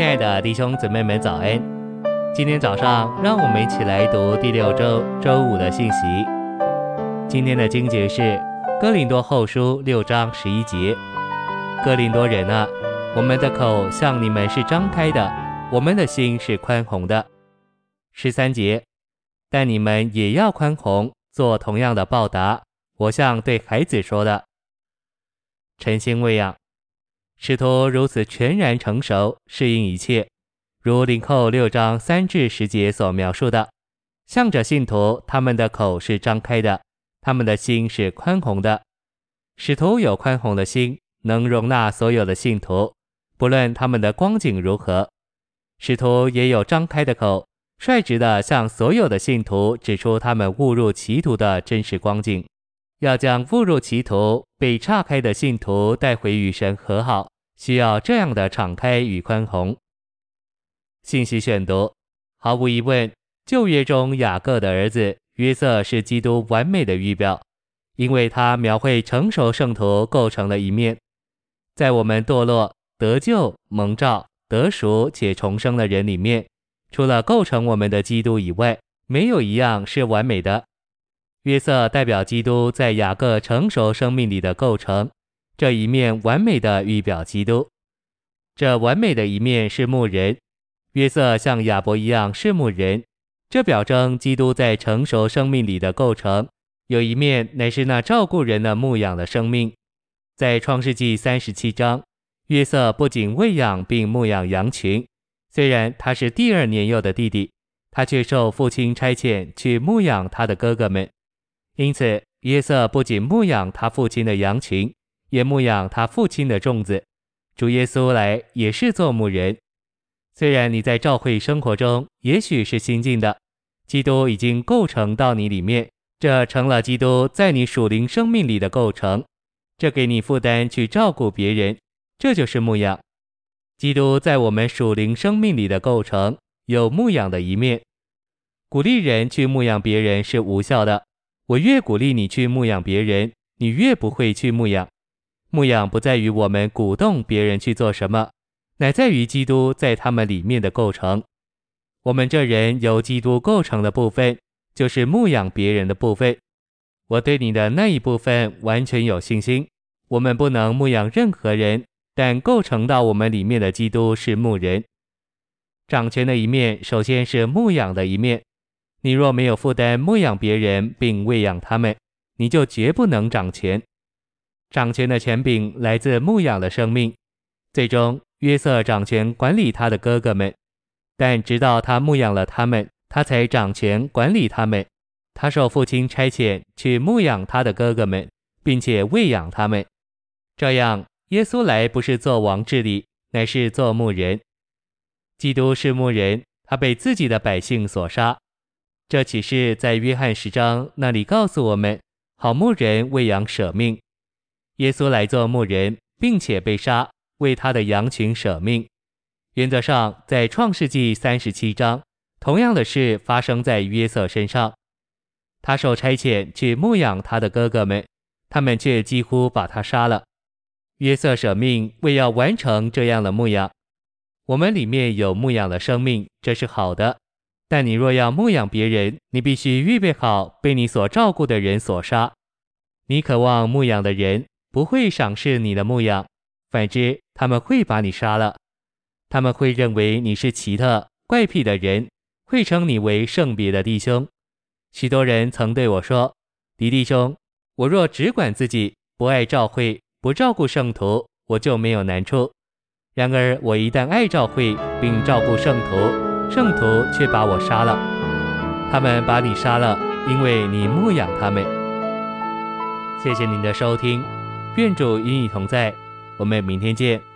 亲爱的弟兄姊妹们，早安！今天早上，让我们一起来读第六周周五的信息。今天的经节是《哥林多后书》六章十一节：“哥林多人啊，我们的口向你们是张开的，我们的心是宽宏的。”十三节：“但你们也要宽宏，做同样的报答。我像对孩子说的，晨星喂养。”使徒如此全然成熟，适应一切，如林后六章三至十节所描述的，向着信徒，他们的口是张开的，他们的心是宽宏的。使徒有宽宏的心，能容纳所有的信徒，不论他们的光景如何。使徒也有张开的口，率直地向所有的信徒指出他们误入歧途的真实光景。要将误入歧途、被岔开的信徒带回与神和好，需要这样的敞开与宽宏。信息选读：毫无疑问，旧约中雅各的儿子约瑟是基督完美的预表，因为他描绘成熟圣徒构成的一面。在我们堕落、得救、蒙召、得赎且重生的人里面，除了构成我们的基督以外，没有一样是完美的。约瑟代表基督在雅各成熟生命里的构成，这一面完美的预表基督。这完美的一面是牧人，约瑟像亚伯一样是牧人，这表征基督在成熟生命里的构成。有一面乃是那照顾人的牧养的生命。在创世纪三十七章，约瑟不仅喂养并牧养羊群，虽然他是第二年幼的弟弟，他却受父亲差遣去牧养他的哥哥们。因此，约瑟不仅牧养他父亲的羊群，也牧养他父亲的众子。主耶稣来也是做牧人。虽然你在教会生活中也许是新进的，基督已经构成到你里面，这成了基督在你属灵生命里的构成。这给你负担去照顾别人，这就是牧养。基督在我们属灵生命里的构成有牧养的一面，鼓励人去牧养别人是无效的。我越鼓励你去牧养别人，你越不会去牧养。牧养不在于我们鼓动别人去做什么，乃在于基督在他们里面的构成。我们这人由基督构成的部分，就是牧养别人的部分。我对你的那一部分完全有信心。我们不能牧养任何人，但构成到我们里面的基督是牧人。掌权的一面，首先是牧养的一面。你若没有负担牧养别人并喂养他们，你就绝不能掌权。掌权的权柄来自牧养的生命。最终，约瑟掌权管理他的哥哥们，但直到他牧养了他们，他才掌权管理他们。他受父亲差遣去牧养他的哥哥们，并且喂养他们。这样，耶稣来不是做王治理，乃是做牧人。基督是牧人，他被自己的百姓所杀。这启示在约翰十章那里告诉我们：好牧人为羊舍命。耶稣来做牧人，并且被杀，为他的羊群舍命。原则上，在创世纪三十七章，同样的事发生在约瑟身上。他受差遣去牧养他的哥哥们，他们却几乎把他杀了。约瑟舍命，为要完成这样的牧养。我们里面有牧养的生命，这是好的。但你若要牧养别人，你必须预备好被你所照顾的人所杀。你渴望牧养的人不会赏识你的牧养，反之，他们会把你杀了。他们会认为你是奇特怪僻的人，会称你为圣别的弟兄。许多人曾对我说：“狄弟兄，我若只管自己，不爱照会，不照顾圣徒，我就没有难处。然而，我一旦爱照会并照顾圣徒，圣徒却把我杀了，他们把你杀了，因为你牧养他们。谢谢您的收听，愿主与你同在，我们明天见。